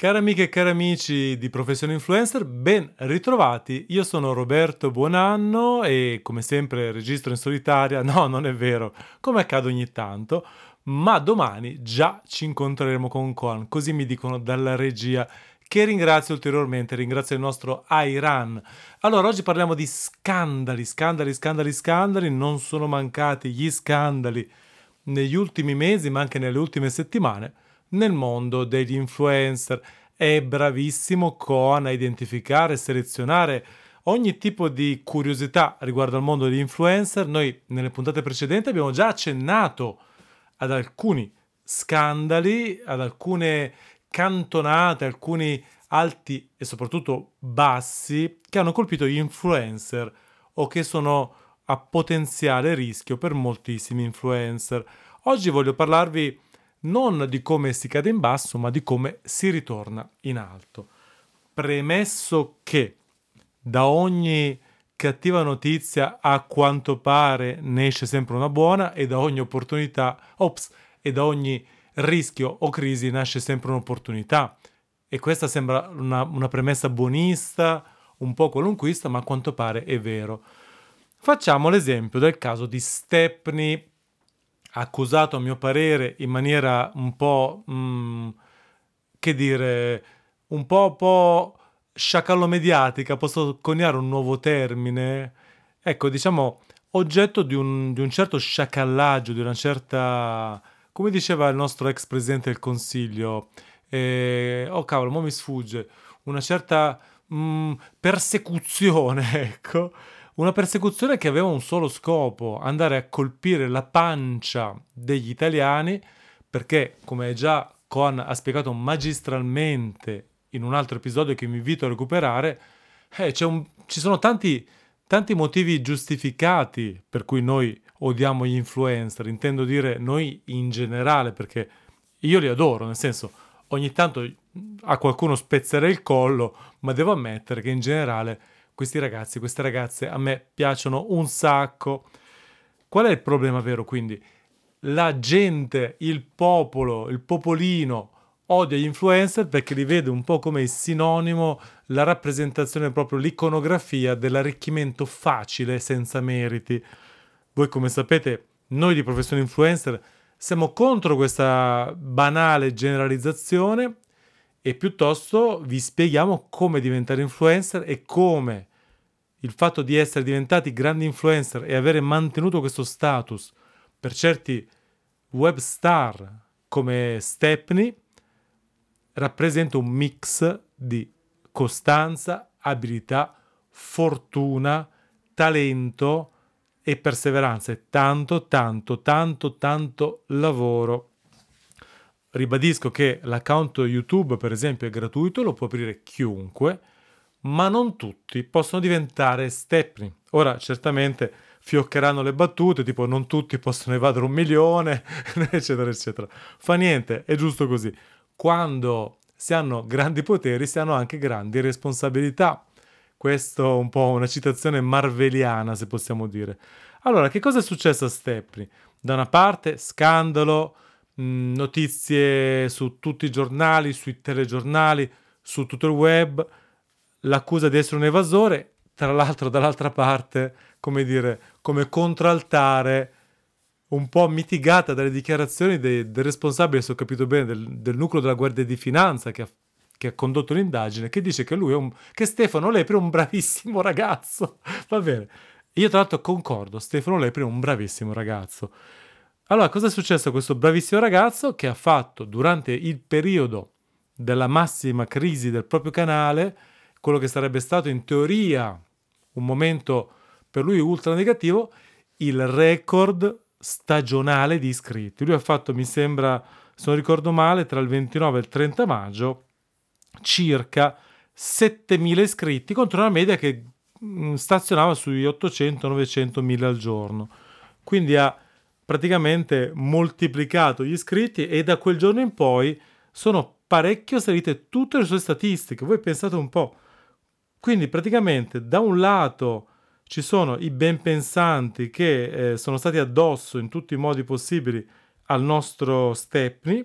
Cari amiche e cari amici di Professione Influencer, ben ritrovati. Io sono Roberto Buonanno e come sempre registro in solitaria. No, non è vero, come accade ogni tanto, ma domani già ci incontreremo con Coan, così mi dicono dalla regia che ringrazio ulteriormente, ringrazio il nostro Iran. Allora, oggi parliamo di scandali, scandali, scandali, scandali, non sono mancati gli scandali negli ultimi mesi, ma anche nelle ultime settimane nel mondo degli influencer. È bravissimo Coan a identificare e selezionare ogni tipo di curiosità riguardo al mondo degli influencer. Noi nelle puntate precedenti abbiamo già accennato ad alcuni scandali, ad alcune cantonate, alcuni alti e soprattutto bassi che hanno colpito gli influencer o che sono a potenziale rischio per moltissimi influencer. Oggi voglio parlarvi non di come si cade in basso, ma di come si ritorna in alto. Premesso che da ogni cattiva notizia a quanto pare ne esce sempre una buona e da ogni opportunità, ops, e da ogni rischio o crisi nasce sempre un'opportunità. E questa sembra una, una premessa buonista, un po' qualunquista, ma a quanto pare è vero. Facciamo l'esempio del caso di Stepney accusato a mio parere in maniera un po', mm, che dire, un po', po' sciacallo mediatica, posso coniare un nuovo termine? Ecco, diciamo, oggetto di un, di un certo sciacallaggio, di una certa, come diceva il nostro ex presidente del Consiglio, eh, oh cavolo, mo mi sfugge, una certa mm, persecuzione, ecco una persecuzione che aveva un solo scopo, andare a colpire la pancia degli italiani, perché, come già Cohen ha spiegato magistralmente in un altro episodio che vi invito a recuperare, eh, un, ci sono tanti, tanti motivi giustificati per cui noi odiamo gli influencer, intendo dire noi in generale, perché io li adoro, nel senso, ogni tanto a qualcuno spezzerei il collo, ma devo ammettere che in generale questi ragazzi, queste ragazze a me piacciono un sacco. Qual è il problema vero quindi? La gente, il popolo, il popolino odia gli influencer perché li vede un po' come il sinonimo, la rappresentazione proprio, l'iconografia dell'arricchimento facile senza meriti. Voi come sapete, noi di professione influencer siamo contro questa banale generalizzazione e piuttosto vi spieghiamo come diventare influencer e come il fatto di essere diventati grandi influencer e avere mantenuto questo status per certi web star come Stepney rappresenta un mix di costanza, abilità, fortuna, talento e perseveranza e tanto, tanto, tanto, tanto lavoro. Ribadisco che l'account YouTube, per esempio, è gratuito, lo può aprire chiunque ma non tutti possono diventare Stepney. Ora, certamente fioccheranno le battute, tipo non tutti possono evadere un milione, eccetera, eccetera. Fa niente, è giusto così. Quando si hanno grandi poteri, si hanno anche grandi responsabilità. Questo è un po' una citazione marveliana, se possiamo dire. Allora, che cosa è successo a Stepney? Da una parte, scandalo, notizie su tutti i giornali, sui telegiornali, su tutto il web, l'accusa di essere un evasore, tra l'altro dall'altra parte, come dire, come contraltare un po' mitigata dalle dichiarazioni de, del responsabile, se ho capito bene, del, del, nucleo della Guardia di Finanza che ha, che ha condotto l'indagine, che dice che lui è un, che Stefano Lepri è un bravissimo ragazzo. Va bene. Io tra l'altro concordo, Stefano Lepri è un bravissimo ragazzo. Allora, cosa è successo a questo bravissimo ragazzo che ha fatto durante il periodo della massima crisi del proprio canale quello che sarebbe stato in teoria un momento per lui ultra negativo, il record stagionale di iscritti. Lui ha fatto, mi sembra, se non ricordo male, tra il 29 e il 30 maggio circa 7.000 iscritti contro una media che mm, stazionava sui 800-900 mila al giorno. Quindi ha praticamente moltiplicato gli iscritti e da quel giorno in poi sono parecchio salite tutte le sue statistiche. Voi pensate un po', quindi praticamente da un lato ci sono i ben pensanti che eh, sono stati addosso in tutti i modi possibili al nostro Stepney,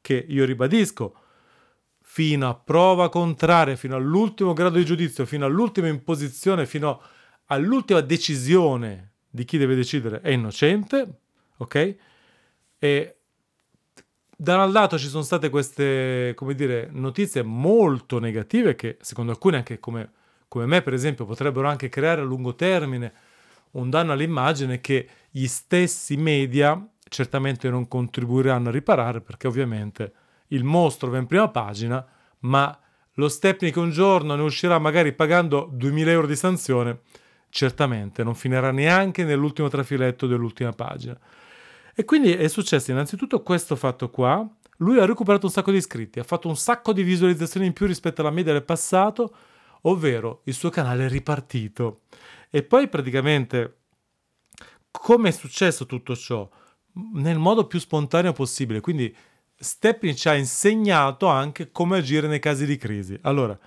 che io ribadisco, fino a prova contraria, fino all'ultimo grado di giudizio, fino all'ultima imposizione, fino all'ultima decisione di chi deve decidere è innocente, ok? E da un lato ci sono state queste, come dire, notizie molto negative che secondo alcuni anche come, come me per esempio potrebbero anche creare a lungo termine un danno all'immagine che gli stessi media certamente non contribuiranno a riparare perché ovviamente il mostro va in prima pagina, ma lo Stepney che un giorno ne uscirà magari pagando 2000 euro di sanzione, certamente non finirà neanche nell'ultimo trafiletto dell'ultima pagina. E quindi è successo innanzitutto questo fatto qua. Lui ha recuperato un sacco di iscritti, ha fatto un sacco di visualizzazioni in più rispetto alla media del passato, ovvero il suo canale è ripartito. E poi praticamente come è successo tutto ciò? Nel modo più spontaneo possibile. Quindi Stepney ci ha insegnato anche come agire nei casi di crisi. Allora,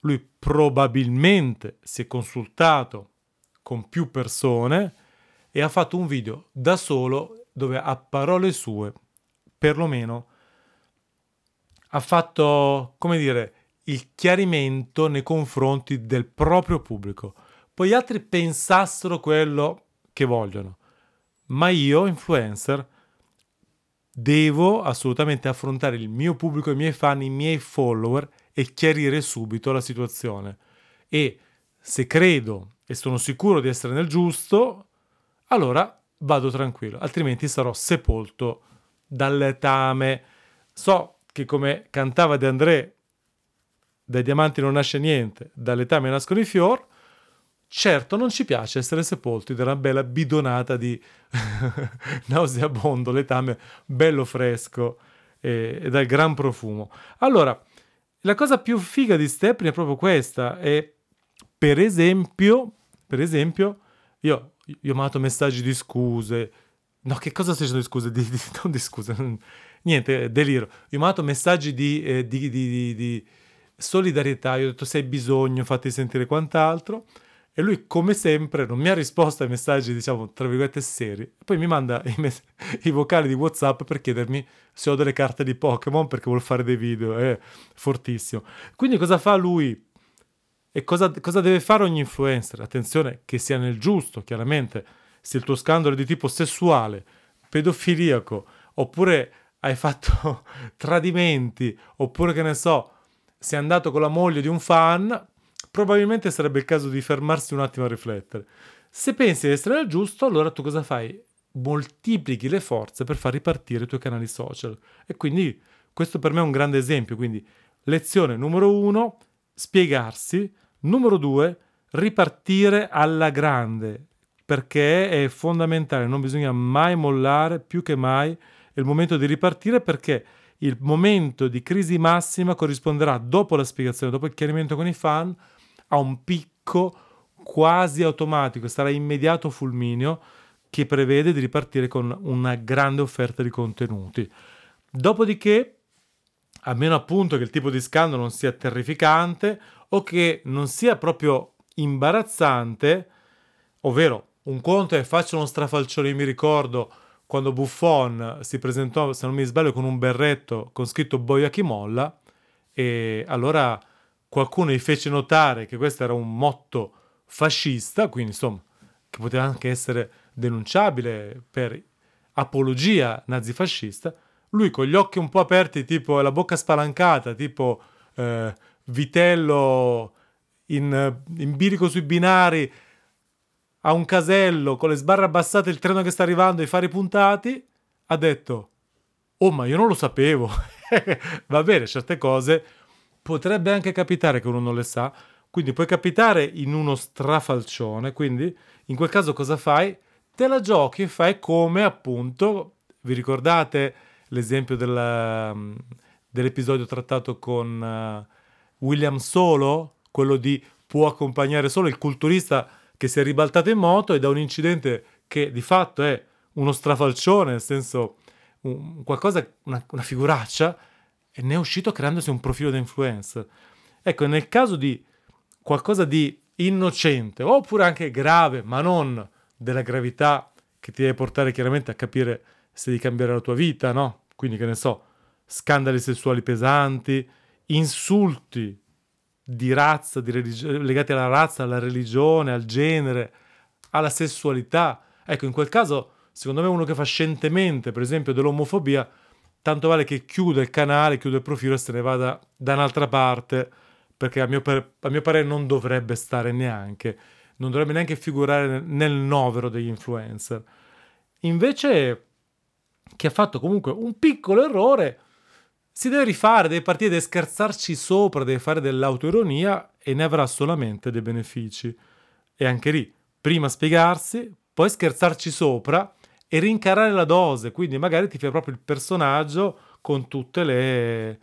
lui probabilmente si è consultato con più persone e ha fatto un video da solo dove a parole sue, perlomeno, ha fatto, come dire, il chiarimento nei confronti del proprio pubblico. Poi gli altri pensassero quello che vogliono. Ma io, influencer, devo assolutamente affrontare il mio pubblico, i miei fan, i miei follower e chiarire subito la situazione. E se credo e sono sicuro di essere nel giusto, allora vado tranquillo, altrimenti sarò sepolto dall'etame. So che come cantava De André, dai diamanti non nasce niente, dall'etame nascono i fior. Certo, non ci piace essere sepolti da una bella bidonata di nauseabondo, letame bello fresco e, e, dal gran profumo. Allora, la cosa più figa di Stepney è proprio questa. E per esempio, per esempio, io io ho mandato messaggi di scuse. No, che cosa stai dicendo di scuse? Di, di, non di scuse, niente, deliro. Io ho mandato messaggi di, eh, di, di, solidarietà. Io ho detto se hai bisogno, fatti sentire quant'altro. E lui, come sempre, non mi ha risposto ai messaggi, diciamo, tra virgolette, seri. Poi mi manda i, me- i, vocali di WhatsApp per chiedermi se ho delle carte di Pokémon perché vuol fare dei video. È fortissimo. Quindi cosa fa lui? E cosa, cosa, deve fare ogni influencer? Attenzione, che sia nel giusto, chiaramente. Se il tuo scandalo è di tipo sessuale, pedofiliaco, oppure hai fatto tradimenti, oppure che ne so, sei andato con la moglie di un fan, probabilmente sarebbe il caso di fermarsi un attimo a riflettere. Se pensi di essere nel giusto, allora tu cosa fai? Moltiplichi le forze per far ripartire i tuoi canali social. E quindi questo per me è un grande esempio. Quindi lezione numero uno, spiegarsi Numero due, ripartire alla grande, perché è fondamentale, non bisogna mai mollare, più che mai è il momento di ripartire perché il momento di crisi massima corrisponderà dopo la spiegazione, dopo il chiarimento con i fan, a un picco quasi automatico, sarà immediato fulmineo che prevede di ripartire con una grande offerta di contenuti. Dopodiché, a meno appunto che il tipo di scandalo non sia terrificante o che non sia proprio imbarazzante, ovvero un conto è faccio uno strafalcione, mi ricordo quando Buffon si presentò, se non mi sbaglio, con un berretto con scritto Boia chi molla e allora qualcuno gli fece notare che questo era un motto fascista, quindi insomma, che poteva anche essere denunciabile per apologia nazifascista, lui con gli occhi un po' aperti, tipo la bocca spalancata, tipo eh, vitello in, in bilico sui binari a un casello con le sbarre abbassate, il treno che sta arrivando, i fari puntati, ha detto: Oh, ma io non lo sapevo. Va bene, certe cose potrebbe anche capitare che uno non le sa, quindi puoi capitare in uno strafalcione. Quindi, in quel caso, cosa fai? Te la giochi e fai come appunto. Vi ricordate l'esempio della, dell'episodio trattato con. William Solo, quello di può accompagnare solo il culturista che si è ribaltato in moto e da un incidente che di fatto è uno strafalcione, nel senso un, qualcosa, una, una figuraccia, e ne è uscito creandosi un profilo da influencer. Ecco, nel caso di qualcosa di innocente, oppure anche grave, ma non della gravità che ti deve portare chiaramente a capire se devi cambiare la tua vita, no? Quindi che ne so, scandali sessuali pesanti, insulti di razza, di religio- legati alla razza, alla religione, al genere, alla sessualità. Ecco, in quel caso, secondo me, uno che fa scientemente, per esempio, dell'omofobia, tanto vale che chiude il canale, chiude il profilo e se ne vada da un'altra parte, perché a mio, per- a mio parere non dovrebbe stare neanche, non dovrebbe neanche figurare nel, nel novero degli influencer. Invece, che ha fatto comunque un piccolo errore, si deve rifare, deve partire, deve scherzarci sopra, deve fare dell'autoironia e ne avrà solamente dei benefici. E anche lì, prima spiegarsi, poi scherzarci sopra e rincarare la dose, quindi magari ti fai proprio il personaggio con tutte le,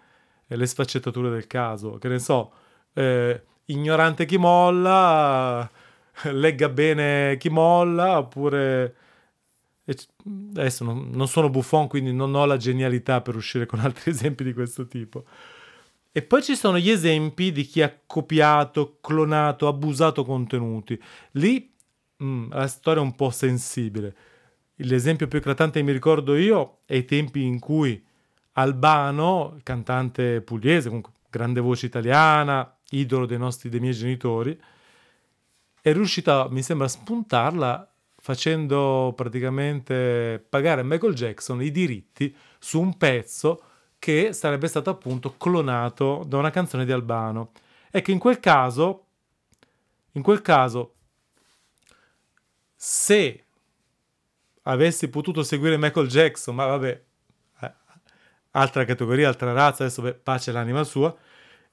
le sfaccettature del caso. Che ne so, eh, ignorante chi molla, legga bene chi molla, oppure adesso non, non, sono buffon, quindi non ho la genialità per uscire con altri esempi di questo tipo. E poi ci sono gli esempi di chi ha copiato, clonato, abusato contenuti. Lì mh, mm, la storia è un po' sensibile. L'esempio più eclatante che mi ricordo io è i tempi in cui Albano, cantante pugliese, comunque grande voce italiana, idolo dei nostri, dei miei genitori, è riuscita, mi sembra, a spuntarla facendo praticamente pagare a Michael Jackson i diritti su un pezzo che sarebbe stato appunto clonato da una canzone di Albano. E che in quel caso, in quel caso, se avessi potuto seguire Michael Jackson, ma vabbè, eh, altra categoria, altra razza, adesso beh, pace l'anima sua,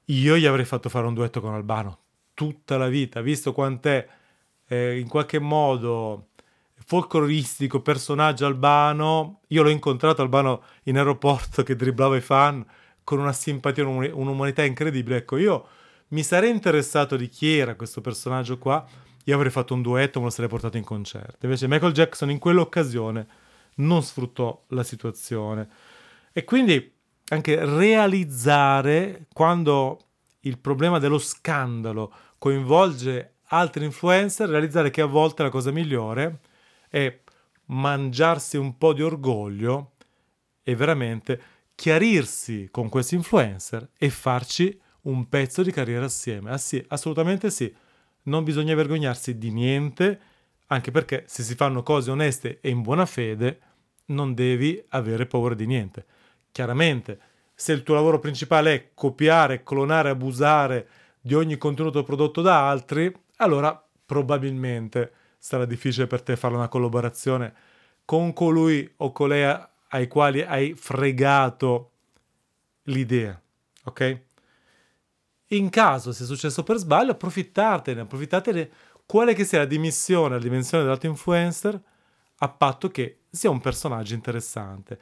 io gli avrei fatto fare un duetto con Albano tutta la vita, visto quant'è eh, in qualche modo folcloristico, personaggio albano. Io l'ho incontrato albano in aeroporto che dribblava i fan con una simpatia, un'umanità incredibile. Ecco, io mi sarei interessato di chi era questo personaggio qua. Io avrei fatto un duetto, me lo sarei portato in concerto. Invece Michael Jackson in quell'occasione non sfruttò la situazione. E quindi anche realizzare quando il problema dello scandalo coinvolge altri influencer, realizzare che a volte la cosa migliore è mangiarsi un po' di orgoglio e veramente chiarirsi con questi influencer e farci un pezzo di carriera assieme. Ah sì, assolutamente sì. Non bisogna vergognarsi di niente, anche perché se si fanno cose oneste e in buona fede, non devi avere paura di niente. Chiaramente, se il tuo lavoro principale è copiare, clonare, abusare di ogni contenuto prodotto da altri, allora probabilmente sarà difficile per te fare una collaborazione con colui o colei ai quali hai fregato l'idea, ok? In caso sia successo per sbaglio, approfittatene, approfittatene quale che sia la dimensione, la dimensione dell'altro influencer, a patto che sia un personaggio interessante.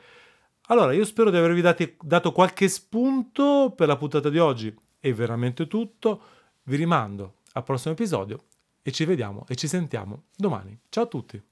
Allora, io spero di avervi dati, dato qualche spunto per la puntata di oggi. È veramente tutto. Vi rimando al prossimo episodio e ci vediamo e ci sentiamo domani. Ciao a tutti!